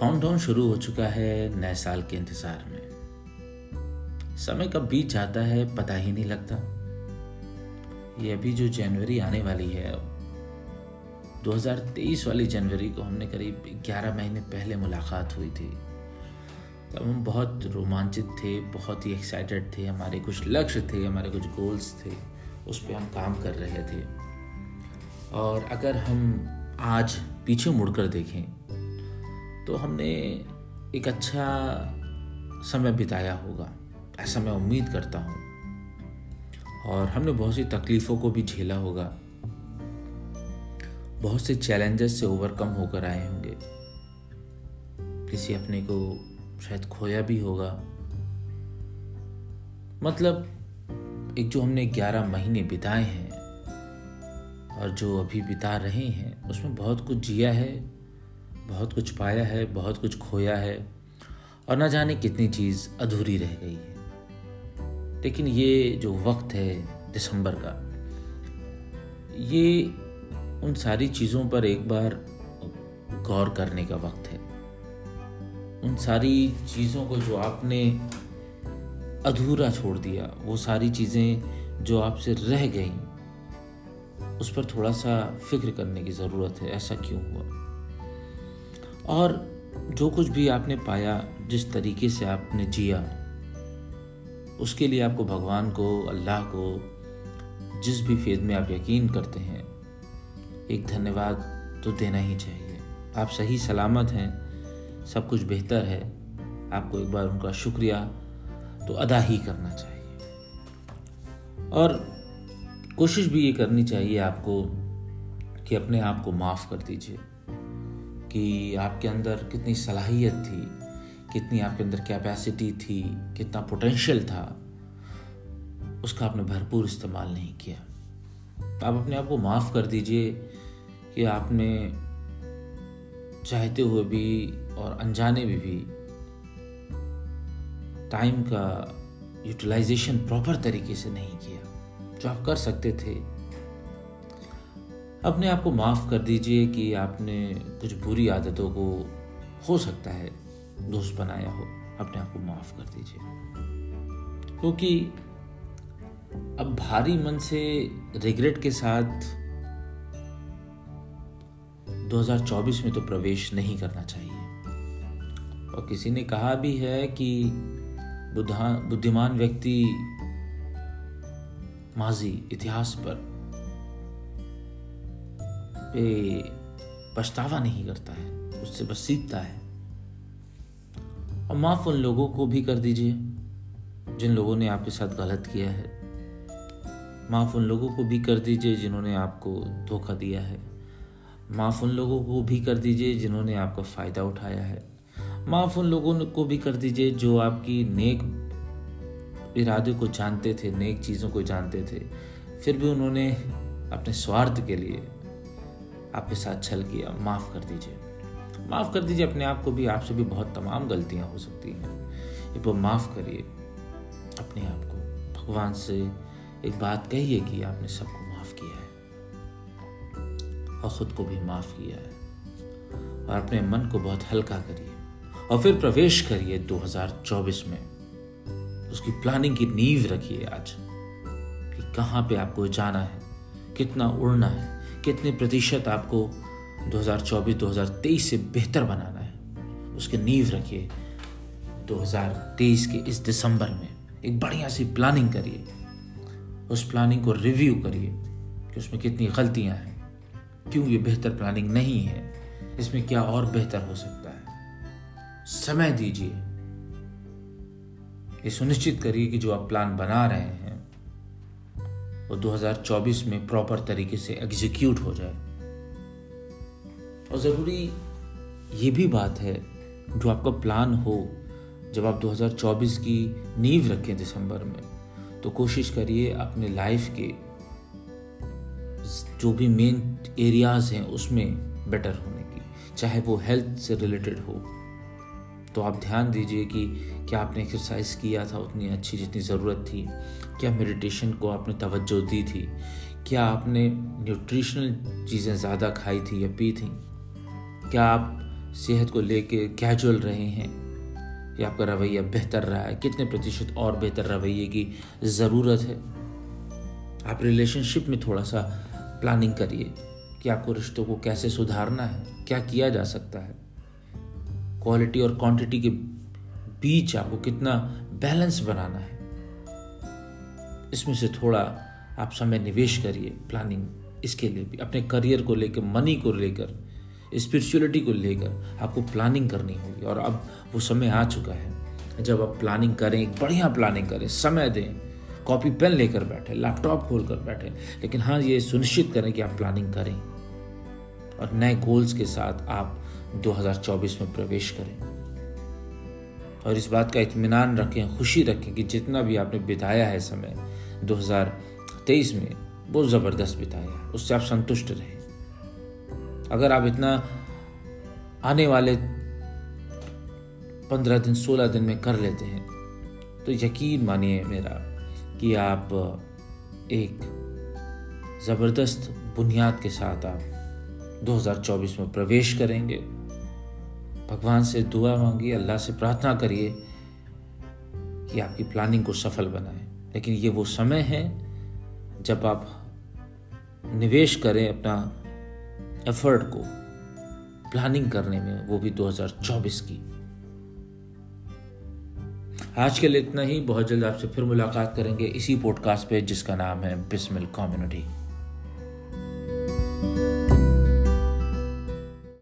Countdown शुरू हो चुका है नए साल के इंतज़ार में। समय कब बीत जाता है पता ही नहीं लगता। ये अभी जो जनवरी आने वाली है 2023 वाली जनवरी को हमने करीब 11 महीने पहले मुलाकात हुई थी। तब हम बहुत रोमांचित थे, बहुत ही एक्साइटेड थे, हमारे कुछ लक्ष्य थे, हमारे कुछ गोल्स थे, उस पर हम काम कर रहे थे। और अगर हम आज पीछे मुड़कर देखें तो हमने एक अच्छा समय बिताया होगा। ऐसा मैं उम्मीद करता हूँ। और हमने बहुत सी तकलीफ़ों को भी झेला होगा। बहुत से चैलेंजेस से ओवरकम होकर आए होंगे। किसी अपने को शायद खोया भी होगा। मतलब एक जो हमने ग्यारह महीने बिताए हैं और जो अभी बिता रहे हैं, उसमें बहुत कुछ जिया है। बहुत कुछ पाया है, बहुत कुछ खोया है और ना जाने कितनी चीज़ अधूरी रह गई है। लेकिन ये जो वक्त है दिसंबर का, ये उन सारी चीज़ों पर एक बार गौर करने का वक्त है। उन सारी चीज़ों को जो आपने अधूरा छोड़ दिया, वो सारी चीज़ें जो आपसे रह गई, उस पर थोड़ा सा फ़िक्र करने की ज़रूरत है, ऐसा क्यों हुआ? और जो कुछ भी आपने पाया, जिस तरीके से आपने जिया, उसके लिए आपको भगवान को, अल्लाह को, जिस भी फेद में आप यकीन करते हैं, एक धन्यवाद तो देना ही चाहिए। आप सही सलामत हैं, सब कुछ बेहतर है, आपको एक बार उनका शुक्रिया तो अदा ही करना चाहिए। और कोशिश भी ये करनी चाहिए आपको कि अपने आप को माफ़ कर दीजिए। कि आपके अंदर कितनी सलाहियत थी, कितनी आपके अंदर कैपेसिटी थी, कितना पोटेंशियल था, उसका आपने भरपूर इस्तेमाल नहीं किया। आप अपने आप को माफ़ कर दीजिए कि आपने चाहते हुए भी और अनजाने में भी टाइम का यूटिलाइजेशन प्रॉपर तरीके से नहीं किया। जो आप कर सकते थे अपने आप को माफ़ कर दीजिए कि आपने कुछ बुरी आदतों को, हो सकता है दोस्त बनाया हो। अपने आप को माफ़ कर दीजिए। क्योंकि अब भारी मन से रिग्रेट के साथ 2024 में तो प्रवेश नहीं करना चाहिए। और किसी ने कहा भी है कि बुद्धा बुद्धिमान व्यक्ति माजी इतिहास पर पे पछतावा नहीं करता है, उससे बस सीखता है। और माफ़ उन लोगों को भी कर दीजिए, जिन लोगों ने आपके साथ गलत किया है। माफ़ उन लोगों को भी कर दीजिए जिन्होंने आपको धोखा दिया है। माफ़ उन लोगों को भी कर दीजिए जिन्होंने आपका फ़ायदा उठाया है। माफ़ उन लोगों को भी कर दीजिए जो आपकी नेक इरादे को जानते थे, नेक चीज़ों को जानते थे। फिर भी उन्होंने अपने स्वार्थ के लिए आपके साथ छल किया। माफ़ कर दीजिए। माफ़ कर दीजिए, अपने आप को भी आपसे भी बहुत तमाम गलतियाँ हो सकती हैं। एक बार माफ़ करिए अपने आप को। भगवान से एक बात कहिए कि आपने सबको माफ़ किया है और ख़ुद को भी माफ़ किया है। और अपने मन को बहुत हल्का करिए। और फिर प्रवेश करिए 2024 में। उसकी प्लानिंग की नींव रखिए आज कि कहाँ पे आपको जाना है, कितना उड़ना है। कितने प्रतिशत आपको 2024-2023 से बेहतर बनाना है? उसके नींव रखिए। 2023 के इस दिसंबर में एक बढ़िया सी प्लानिंग करिए। उस प्लानिंग को रिव्यू करिए कि उसमें कितनी गलतियाँ हैं। क्यों ये बेहतर प्लानिंग नहीं है? इसमें क्या और बेहतर हो सकता है? समय दीजिए। ये सुनिश्चित करिए कि जो आप प्लान बना रहे हैं वो 2024 में प्रॉपर तरीके से एग्जीक्यूट हो जाए। और ज़रूरी ये भी बात है, जो आपका प्लान हो, जब आप 2024 की नींव रखें दिसंबर में तो कोशिश करिए अपने लाइफ के जो भी मेन एरियाज़ हैं, उसमें बेटर होने की, चाहे वो हेल्थ से रिलेटेड हो। तो आप ध्यान दीजिए कि क्या आपने एक्सरसाइज किया था, उतनी अच्छी जितनी ज़रूरत थी? क्या मेडिटेशन को आपने तवज्जो दी थी? क्या आपने न्यूट्रिशनल चीज़ें ज़्यादा खाई थी या पी थी? क्या आप सेहत को लेके कैजुअल रहे हैं? या आपका रवैया बेहतर रहा है? कितने प्रतिशत और बेहतर रवैये की ज़रूरत है? आप रिलेशनशिप में थोड़ा सा प्लानिंग करिए कि आपको रिश्तों को कैसे सुधारना है? क्या किया जा सकता है? क्वालिटी और क्वांटिटी के बीच आपको कितना बैलेंस बनाना है। इसमें से थोड़ा आप समय निवेश करिए, प्लानिंग इसके लिए भी। अपने करियर को लेकर, मनी को लेकर स्पिरिचुअलिटी को लेकर आपको प्लानिंग करनी होगी। और अब वो समय आ चुका है जब आप प्लानिंग करें एक बढ़िया प्लानिंग करें, समय दें। कॉपी पेन लेकर बैठे लैपटॉप खोल कर बैठे। लेकिन हाँ ये सुनिश्चित करें कि आप प्लानिंग करें। और नए गोल्स के साथ आप 2024 में प्रवेश करें। और इस बात का इत्मीनान रखें, खुशी रखें कि जितना भी आपने बिताया है समय 2023 में वो ज़बरदस्त बिताया उससे आप संतुष्ट रहें। अगर आप इतना आने वाले पंद्रह दिन, सोलह दिन में कर लेते हैं तो यकीन मानिए मेरा कि आप एक ज़बरदस्त बुनियाद के साथ आप 2024 में प्रवेश करेंगे। भगवान से दुआ मांगिए अल्लाह से प्रार्थना करिए कि आपकी प्लानिंग को सफल बनाए। लेकिन ये वो समय है जब आप निवेश करें अपना एफर्ट को प्लानिंग करने में, वो भी 2024 की। आज के लिए इतना ही। बहुत जल्द आपसे फिर मुलाकात करेंगे इसी पॉडकास्ट पे जिसका नाम है बिस्मिल कम्युनिटी